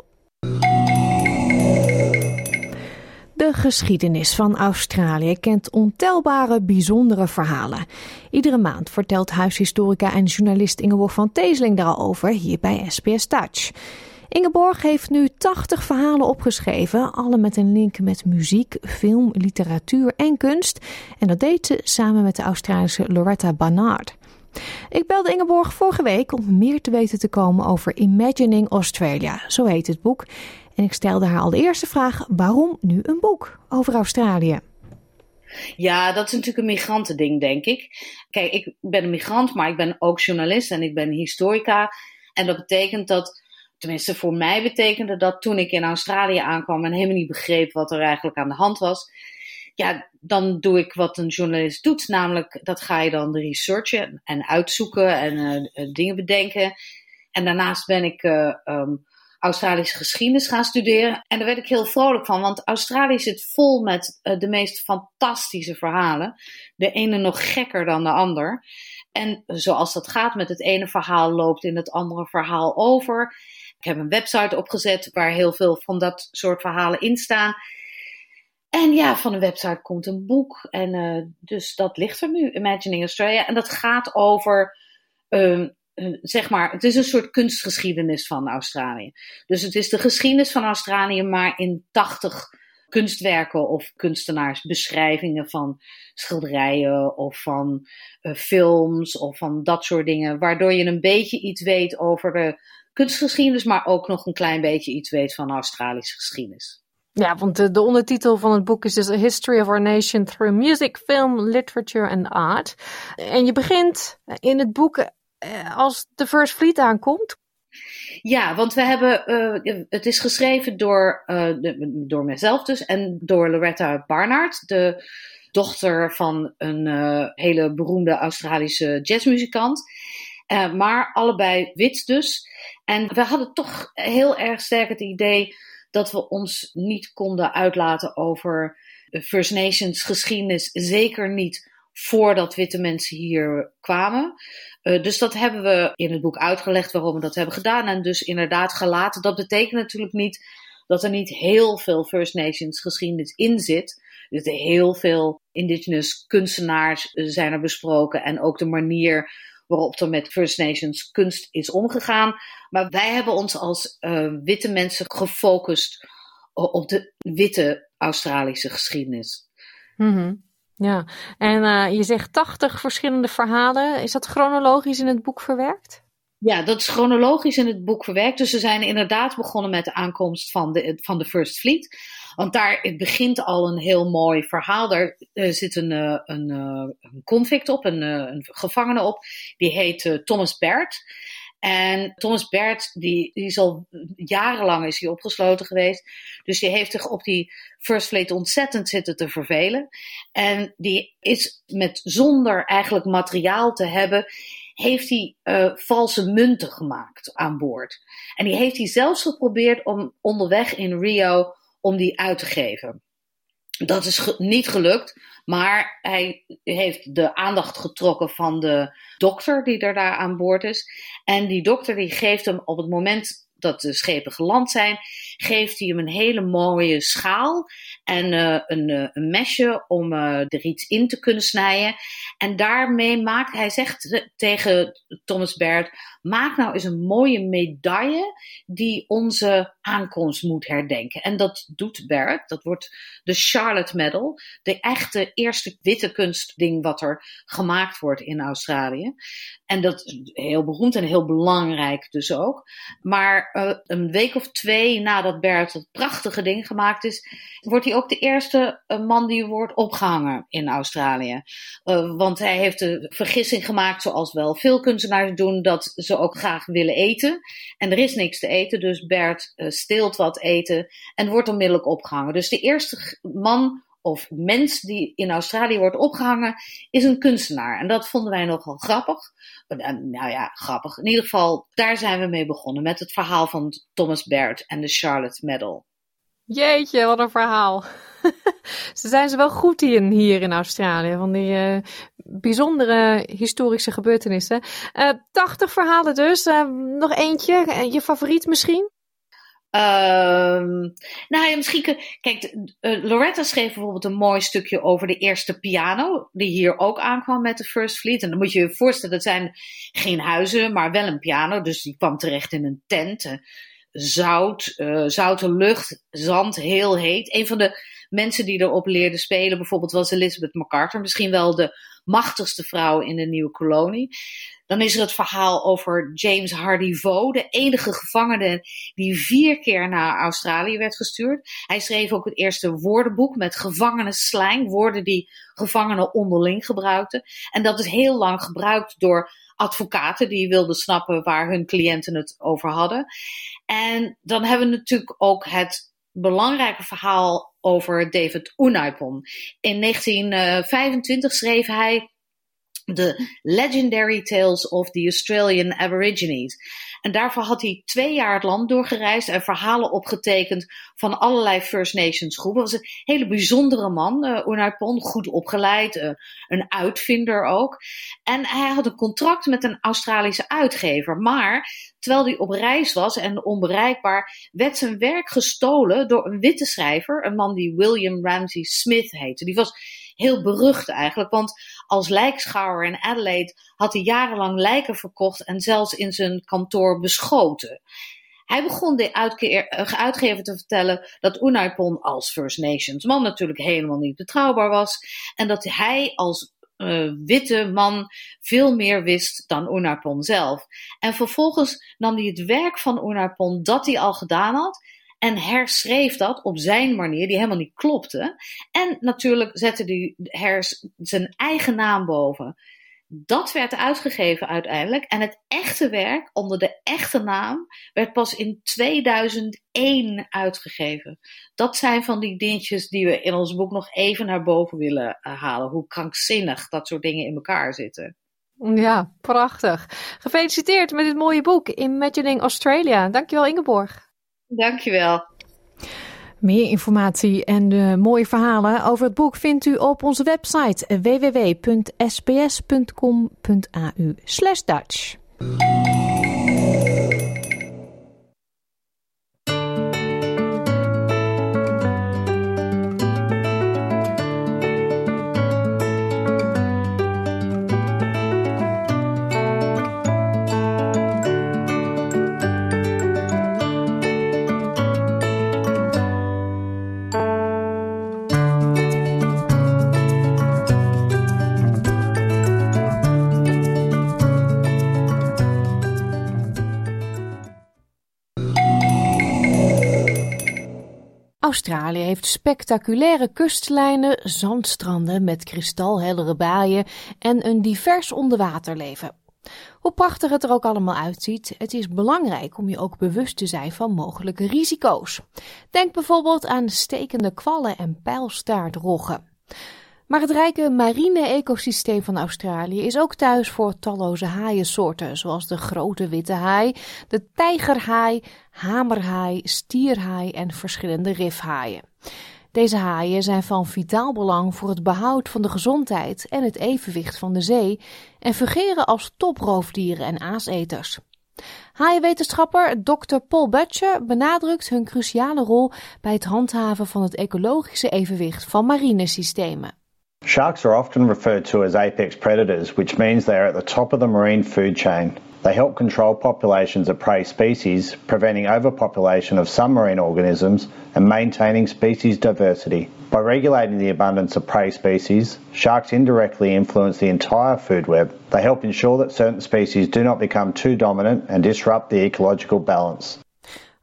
De geschiedenis van Australië kent ontelbare bijzondere verhalen. Iedere maand vertelt huishistorica en journalist Ingeborg van Teesling daarover hier bij SBS Dutch. Ingeborg heeft nu 80 verhalen opgeschreven, alle met een link met muziek, film, literatuur en kunst. En dat deed ze samen met de Australische Loretta Barnard. Ik belde Ingeborg vorige week om meer te weten te komen over Imagining Australia, zo heet het boek. En ik stelde haar al de eerste vraag: waarom nu een boek over Australië? Ja, dat is natuurlijk een migrantending, denk ik. Kijk, ik ben een migrant, maar ik ben ook journalist en ik ben historica. En dat betekent dat, tenminste voor mij betekende dat toen ik in Australië aankwam en helemaal niet begreep wat er eigenlijk aan de hand was. Ja, dan doe ik wat een journalist doet, namelijk dat ga je dan researchen en uitzoeken en uh, dingen bedenken. En daarnaast ben ik uh, um, Australische geschiedenis gaan studeren. En daar werd ik heel vrolijk van, want Australië zit vol met uh, de meest fantastische verhalen. De ene nog gekker dan de ander. En zoals dat gaat met het ene verhaal loopt in het andere verhaal over. Ik heb een website opgezet waar heel veel van dat soort verhalen in staan. En ja, van een website komt een boek. En uh, dus dat ligt er nu, Imagining Australia. En dat gaat over uh, zeg maar, het is een soort kunstgeschiedenis van Australië. Dus het is de geschiedenis van Australië, maar in 80 kunstwerken of kunstenaarsbeschrijvingen van schilderijen of van uh, films of van dat soort dingen. Waardoor je een beetje iets weet over de kunstgeschiedenis, maar ook nog een klein beetje iets weet van Australische geschiedenis. Ja, want de, de, ondertitel van het boek is dus A History of Our Nation Through Music, Film, Literature and Art. En je begint in het boek eh, als de First Fleet aankomt? Ja, want we hebben, uh, het is geschreven door, de, door mezelf dus en door Loretta Barnard, de dochter van een hele beroemde Australische jazzmuzikant. maar allebei wit dus. En we hadden toch heel erg sterk het idee dat we ons niet konden uitlaten over First Nations geschiedenis. Zeker niet voordat witte mensen hier kwamen. Uh, dus dat hebben we in het boek uitgelegd waarom we dat hebben gedaan. En dus inderdaad gelaten. Dat betekent natuurlijk niet dat er niet heel veel First Nations geschiedenis in zit. Dus heel veel indigenous kunstenaars zijn er besproken. En ook de manier waarop er met First Nations kunst is omgegaan. Maar wij hebben ons als uh, witte mensen gefocust op de witte Australische geschiedenis. Mm. Ja, en uh, je zegt 80 verschillende verhalen. Is dat chronologisch in het boek verwerkt? Ja, dat is chronologisch in het boek verwerkt. Dus ze zijn inderdaad begonnen met de aankomst van de, van de First Fleet. Want daar begint al een heel mooi verhaal. Daar uh, zit een, uh, een, een, convict op, een, een, gevangene op. Die heet Thomas Baird. En Thomas Bert, die, die is al jarenlang is hij opgesloten geweest. Dus die heeft zich op die First Fleet ontzettend zitten te vervelen. En die is met zonder eigenlijk materiaal te hebben, heeft hij uh, valse munten gemaakt aan boord. En die heeft hij zelfs geprobeerd om onderweg in Rio om die uit te geven. Dat is niet gelukt, maar hij heeft de aandacht getrokken van de dokter die er daar aan boord is. En die dokter die geeft hem op het moment dat de schepen geland zijn, geeft hij hem een hele mooie schaal en uh, een, uh, een, mesje om uh, er iets in te kunnen snijden. En daarmee maakt hij zegt tegen Thomas Baird: maak nou eens een mooie medaille die onze aankomst moet herdenken. En dat doet Baird. Dat wordt de Charlotte Medal, de echte eerste witte kunstding wat er gemaakt wordt in Australië. En dat is heel beroemd en heel belangrijk dus ook. Maar een week of twee nadat Bert dat prachtige ding gemaakt is, wordt hij ook de eerste uh, man die wordt opgehangen in Australië. Uh, want hij heeft de vergissing gemaakt, zoals wel veel kunstenaars doen, dat ze ook graag willen eten. En er is niks te eten, dus Bert steelt wat eten en wordt onmiddellijk opgehangen. Dus de eerste man of mens die in Australië wordt opgehangen, is een kunstenaar. En dat vonden wij nogal grappig. Eh, nou ja, grappig. In ieder geval, daar zijn we mee begonnen met het verhaal van Thomas Baird en de Charlotte Medal. Jeetje, wat een verhaal. [laughs] ze zijn ze wel goed in hier in Australië, van die uh, bijzondere historische gebeurtenissen. Uh, eh, 80 verhalen dus. Uh, nog eentje, je favoriet misschien? Um, nou ja, misschien. Kijk, Loretta schreef bijvoorbeeld een mooi stukje over de eerste piano. Die hier ook aankwam met de First Fleet. En dan moet je je voorstellen, dat zijn geen huizen, maar wel een piano. Dus die kwam terecht in een tent. Zout, uh, zoute lucht, zand, heel heet. Een van de mensen die erop leerden spelen bijvoorbeeld was Elizabeth MacArthur. Misschien wel de machtigste vrouw in de nieuwe kolonie. Dan is er het verhaal over James Hardy Vo, de enige gevangene die vier keer naar Australië werd gestuurd. Hij schreef ook het eerste woordenboek met gevangenenslang, woorden die gevangenen onderling gebruikten. En dat is heel lang gebruikt door advocaten die wilden snappen waar hun cliënten het over hadden. En dan hebben we natuurlijk ook het belangrijke verhaal over David Unaipon. In 1925 schreef hij de Legendary Tales of the Australian Aborigines. En daarvoor had hij twee jaar het land doorgereisd en verhalen opgetekend van allerlei First Nations groepen. Hij was een hele bijzondere man, uh, goed opgeleid, uh, een uitvinder ook. En hij had een contract met een Australische uitgever. Maar terwijl hij op reis was en onbereikbaar, werd zijn werk gestolen door een witte schrijver, een man die William Ramsey Smith heette. Die was heel berucht eigenlijk. Want als lijkschouwer in Adelaide had hij jarenlang lijken verkocht en zelfs in zijn kantoor beschoten. Hij begon de eh, uitgever te vertellen dat Unaipon als First Nations man natuurlijk helemaal niet betrouwbaar was. En dat hij als uh, witte man veel meer wist dan Unarpon zelf. En vervolgens nam hij het werk van Unarpon dat hij al gedaan had en herschreef dat op zijn manier, die helemaal niet klopte. En natuurlijk zette hij hers zijn eigen naam boven. Dat werd uitgegeven uiteindelijk. En het echte werk onder de echte naam werd pas in 2001 uitgegeven. Dat zijn van die dingetjes die we in ons boek nog even naar boven willen eh, halen. Hoe krankzinnig dat soort dingen in elkaar zitten. Ja, prachtig. Gefeliciteerd met dit mooie boek Imagining Australia. Dankjewel Ingeborg. Dankjewel. Meer informatie en mooie verhalen over het boek vindt u op onze website www.sbs.com.au/dutch. Australië heeft spectaculaire kustlijnen, zandstranden met kristalheldere baaien en een divers onderwaterleven. Hoe prachtig het er ook allemaal uitziet, het is belangrijk om je ook bewust te zijn van mogelijke risico's. Denk bijvoorbeeld aan stekende kwallen en pijlstaartroggen. Maar het rijke marine ecosysteem van Australië is ook thuis voor talloze haaiensoorten, zoals de grote witte haai, de tijgerhaai, hamerhaai, stierhaai en verschillende rifhaaien. Deze haaien zijn van vitaal belang voor het behoud van de gezondheid en het evenwicht van de zee en fungeren als toproofdieren en aaseters. Haaienwetenschapper Dr. Paul Butcher benadrukt hun cruciale rol bij het handhaven van het ecologische evenwicht van marinesystemen. Sharks are often referred to as apex predators, which means they are at the top of the marine food chain. They help control populations of prey species, preventing overpopulation of some marine organisms and maintaining species diversity. By regulating the abundance of prey species, sharks indirectly influence the entire food web. They help ensure that certain species do not become too dominant and disrupt the ecological balance.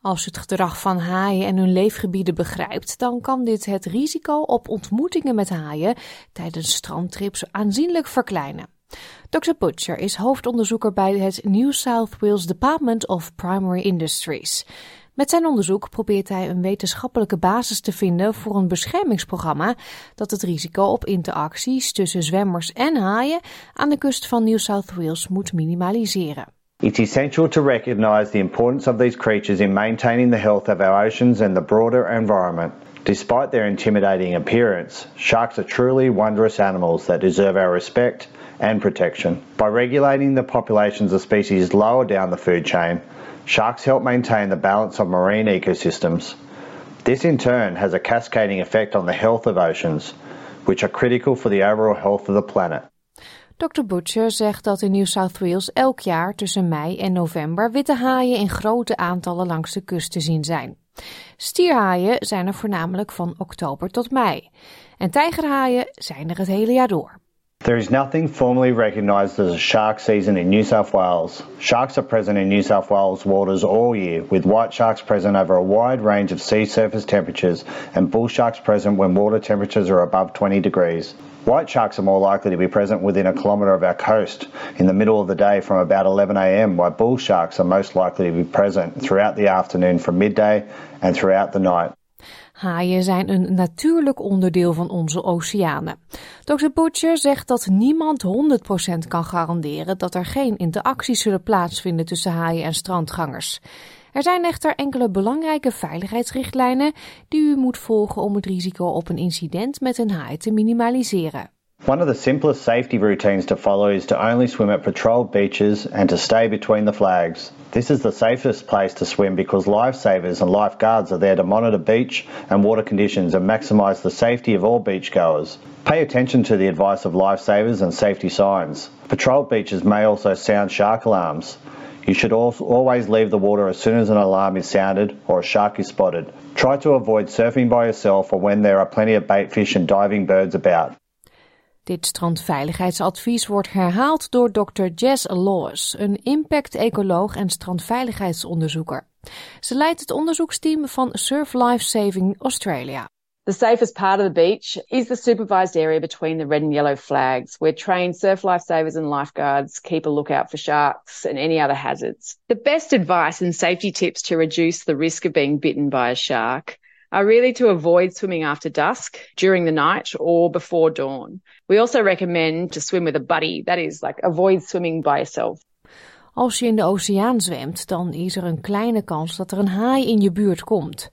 Als het gedrag van haaien en hun leefgebieden begrijpt, dan kan dit het risico op ontmoetingen met haaien tijdens strandtrips aanzienlijk verkleinen. Dr. Butcher is hoofdonderzoeker bij het New South Wales Department of Primary Industries. Met zijn onderzoek probeert hij een wetenschappelijke basis te vinden voor een beschermingsprogramma dat het risico op interacties tussen zwemmers en haaien aan de kust van New South Wales moet minimaliseren. It's essential to recognise the importance of these creatures in maintaining the health of our oceans and the broader environment. Despite their intimidating appearance, sharks are truly wondrous animals that deserve our respect and protection. By regulating the populations of species lower down the food chain, sharks help maintain the balance of marine ecosystems. This in turn has a cascading effect on the health of oceans, which are critical for the overall health of the planet. Dr. Butcher zegt dat in New South Wales elk jaar tussen mei en november witte haaien in grote aantallen langs de kust te zien zijn. Stierhaaien zijn er voornamelijk van oktober tot mei. En tijgerhaaien zijn er het hele jaar door. There is nothing formally recognised as a shark season in New South Wales. Sharks are present in New South Wales waters all year, with white sharks present over a wide range of sea surface temperatures and bull sharks present when water temperatures are above 20 degrees. White sharks are more likely to be present within a kilometre of our coast in the middle of the day from about 11am, while bull sharks are most likely to be present throughout the afternoon from midday and throughout the night. Haaien zijn een natuurlijk onderdeel van onze oceanen. Dr. Butcher zegt dat niemand 100% kan garanderen dat er geen interacties zullen plaatsvinden tussen haaien en strandgangers. Er zijn echter enkele belangrijke veiligheidsrichtlijnen die u moet volgen om het risico op een incident met een haai te minimaliseren. One of the simplest safety routines to follow is to only swim at patrolled beaches and to stay between the flags. This is the safest place to swim because lifesavers and lifeguards are there to monitor beach and water conditions and maximise the safety of all beachgoers. Pay attention to the advice of lifesavers and safety signs. Patrolled beaches may also sound shark alarms. You should always leave the water as soon as an alarm is sounded or a shark is spotted. Try to avoid surfing by yourself or when there are plenty of bait fish and diving birds about. Dit strandveiligheidsadvies wordt herhaald door Dr. Jess Laws, een impact-ecoloog en strandveiligheidsonderzoeker. Ze leidt het onderzoeksteam van Surf Life Saving Australia. The safest part of the beach is the supervised area between the red and yellow flags, where trained surf lifesavers and lifeguards keep a lookout for sharks and any other hazards. The best advice and safety tips to reduce the risk of being bitten by a shark are really to avoid swimming after dusk, during the night, or before dawn. We also recommend to swim with a buddy, that is, like avoid swimming by yourself. Als je in de oceaan zwemt, dan is er een kleine kans dat er een haai in je buurt komt.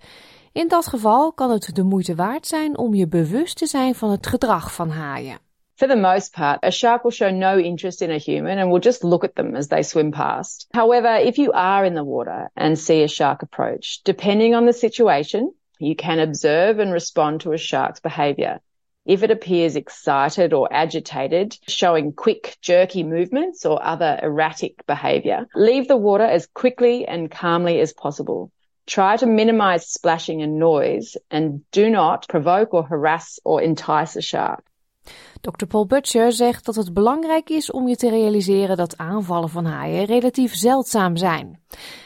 In dat geval kan het de moeite waard zijn om je bewust te zijn van het gedrag van haaien. For the most part, a shark will show no interest in a human and will just look at them as they swim past. However, if you are in the water and see a shark approach, depending on the situation, you can observe and respond to a shark's behavior. If it appears excited or agitated, showing quick, jerky movements or other erratic behavior, leave the water as quickly and calmly as possible. Try to minimize splashing and noise and do not provoke or harass or entice a shark. Dr. Paul Butcher zegt dat het belangrijk is om je te realiseren dat aanvallen van haaien relatief zeldzaam zijn.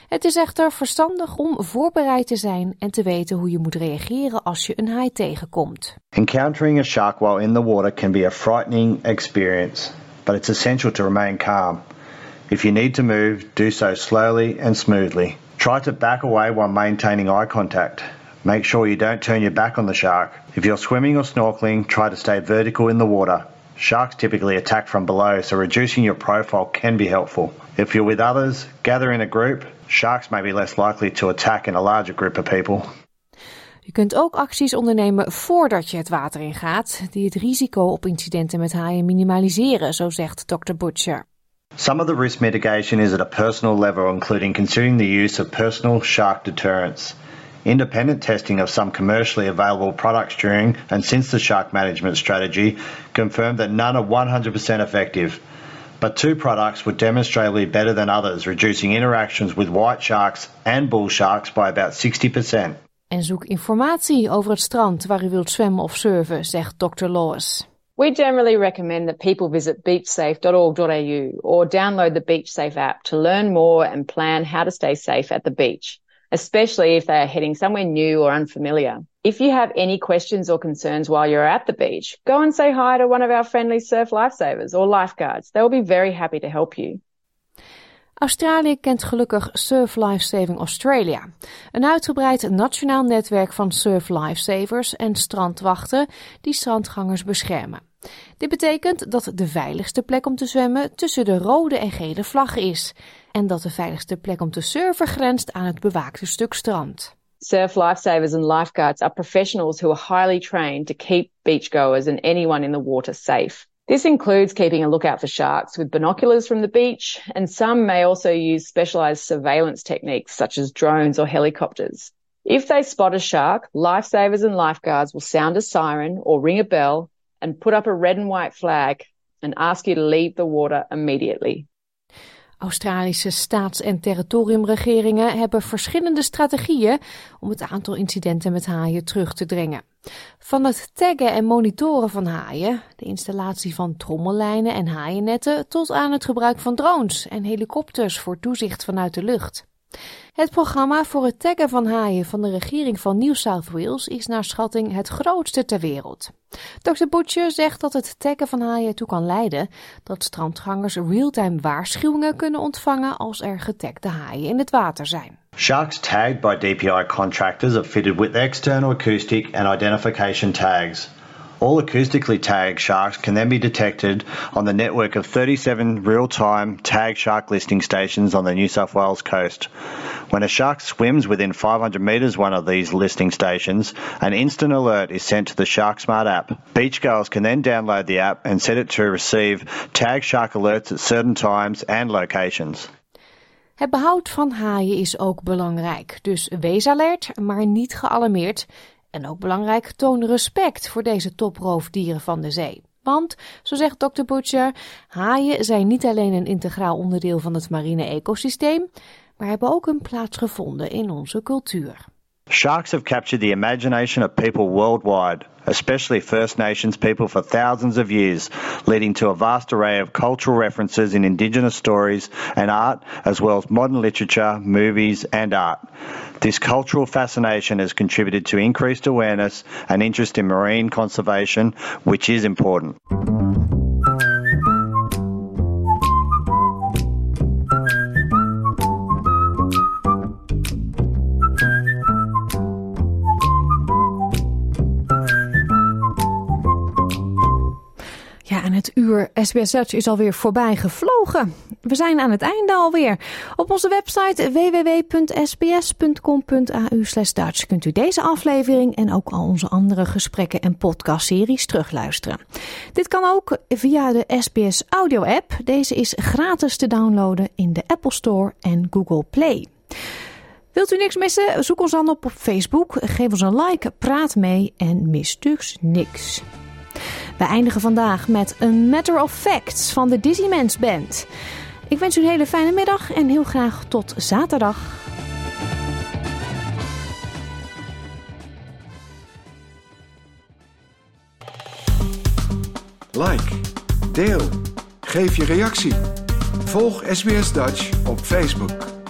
Het is echter verstandig om voorbereid te zijn en te weten hoe je moet reageren als je een haai tegenkomt. Encountering a shark while in the water can be a frightening experience, but it's essential to remain calm. If you need to move, do so slowly and smoothly. Try to back away while maintaining eye contact. Make sure you don't turn your back on the shark. If you're swimming or snorkeling, try to stay vertical in the water. Sharks typically attack from below, so reducing your profile can be helpful. If you're with others, gather in a group. Sharks may be less likely to attack in a larger group of people. Je kunt ook acties ondernemen voordat je het water ingaat, die het risico op incidenten met haaien minimaliseren, zo zegt Dr. Butcher. Some of the risk mitigation is at a personal level, including considering the use of personal shark deterrents. Independent testing of some commercially available products during and since the shark management strategy confirmed that none are 100% effective. But two products were demonstrably better than others, reducing interactions with white sharks and bull sharks by about 60%. En zoek informatie over het strand waar u wilt zwemmen of surfen, zegt Dr. Lawes. We generally recommend that people visit beachsafe.org.au or download the BeachSafe app to learn more and plan how to stay safe at the beach. especially if they are heading somewhere new or unfamiliar. If you have any questions or concerns while you're at the beach, go and say hi to one of our friendly surf lifesavers or lifeguards. They'll be very happy to help you. Australië kent gelukkig Surf Lifesaving Australia, een uitgebreid nationaal netwerk van surf lifesavers en strandwachten die strandgangers beschermen. Dit betekent dat de veiligste plek om te zwemmen tussen de rode en gele vlag is en dat de veiligste plek om te surfen grenst aan het bewaakte stuk strand. Surf lifesavers and lifeguards are professionals who are highly trained to keep beachgoers and anyone in the water safe. This includes keeping a lookout for sharks with binoculars from the beach, and some may also use specialized surveillance techniques such as drones or helicopters. If they spot a shark, lifesavers and lifeguards will sound a siren or ring a bell and put up a red and white flag and ask you to leave the water immediately. Australische staats- en territoriumregeringen hebben verschillende strategieën om het aantal incidenten met haaien terug te dringen. Van het taggen en monitoren van haaien, de installatie van trommellijnen en haaiennetten, tot aan het gebruik van drones en helikopters voor toezicht vanuit de lucht. Het programma voor het taggen van haaien van de regering van New South Wales is naar schatting het grootste ter wereld. Dr. Butcher zegt dat het taggen van haaien ertoe kan leiden dat strandgangers real-time waarschuwingen kunnen ontvangen als er getagde haaien in het water zijn. Sharks tagged by DPI contractors are fitted with external acoustic and identification tags. All acoustically tagged sharks can then be detected on the network of 37 real time tag shark listing stations on the New South Wales coast. When a shark swims within 500 metres of one of these listing stations, an instant alert is sent to the Shark Smart app. Beachgoers can then download the app and set it to receive tag shark alerts at certain times and locations. Het behoud van haaien is ook belangrijk, dus wees alert, maar niet gealarmeerd. En ook belangrijk, toon respect voor deze toproofdieren van de zee. Want, zo zegt Dr. Butcher, haaien zijn niet alleen een integraal onderdeel van het marine ecosysteem, maar hebben ook een plaats gevonden in onze cultuur. Sharks have captured the imagination of people worldwide, especially First Nations people for thousands of years, leading to a vast array of cultural references in Indigenous stories and art, as well as modern literature, movies, and art. This cultural fascination has contributed to increased awareness and interest in marine conservation, which is important. Het uur SBS Dutch is alweer voorbij gevlogen. We zijn aan het einde alweer. Op onze website www.sbs.com.au Dutch kunt u deze aflevering en ook al onze andere gesprekken en podcastseries terugluisteren. Dit kan ook via de SBS Audio app. Deze is gratis te downloaden in de Apple Store en Google Play. Wilt u niks missen? Zoek ons dan op op Facebook. Geef ons een like, praat mee en mis dus niks. We eindigen vandaag met A Matter of Facts van de Dizzy Band. Ik wens u een hele fijne middag en heel graag tot zaterdag. Like, deel, geef je reactie. Volg SBS Dutch op Facebook.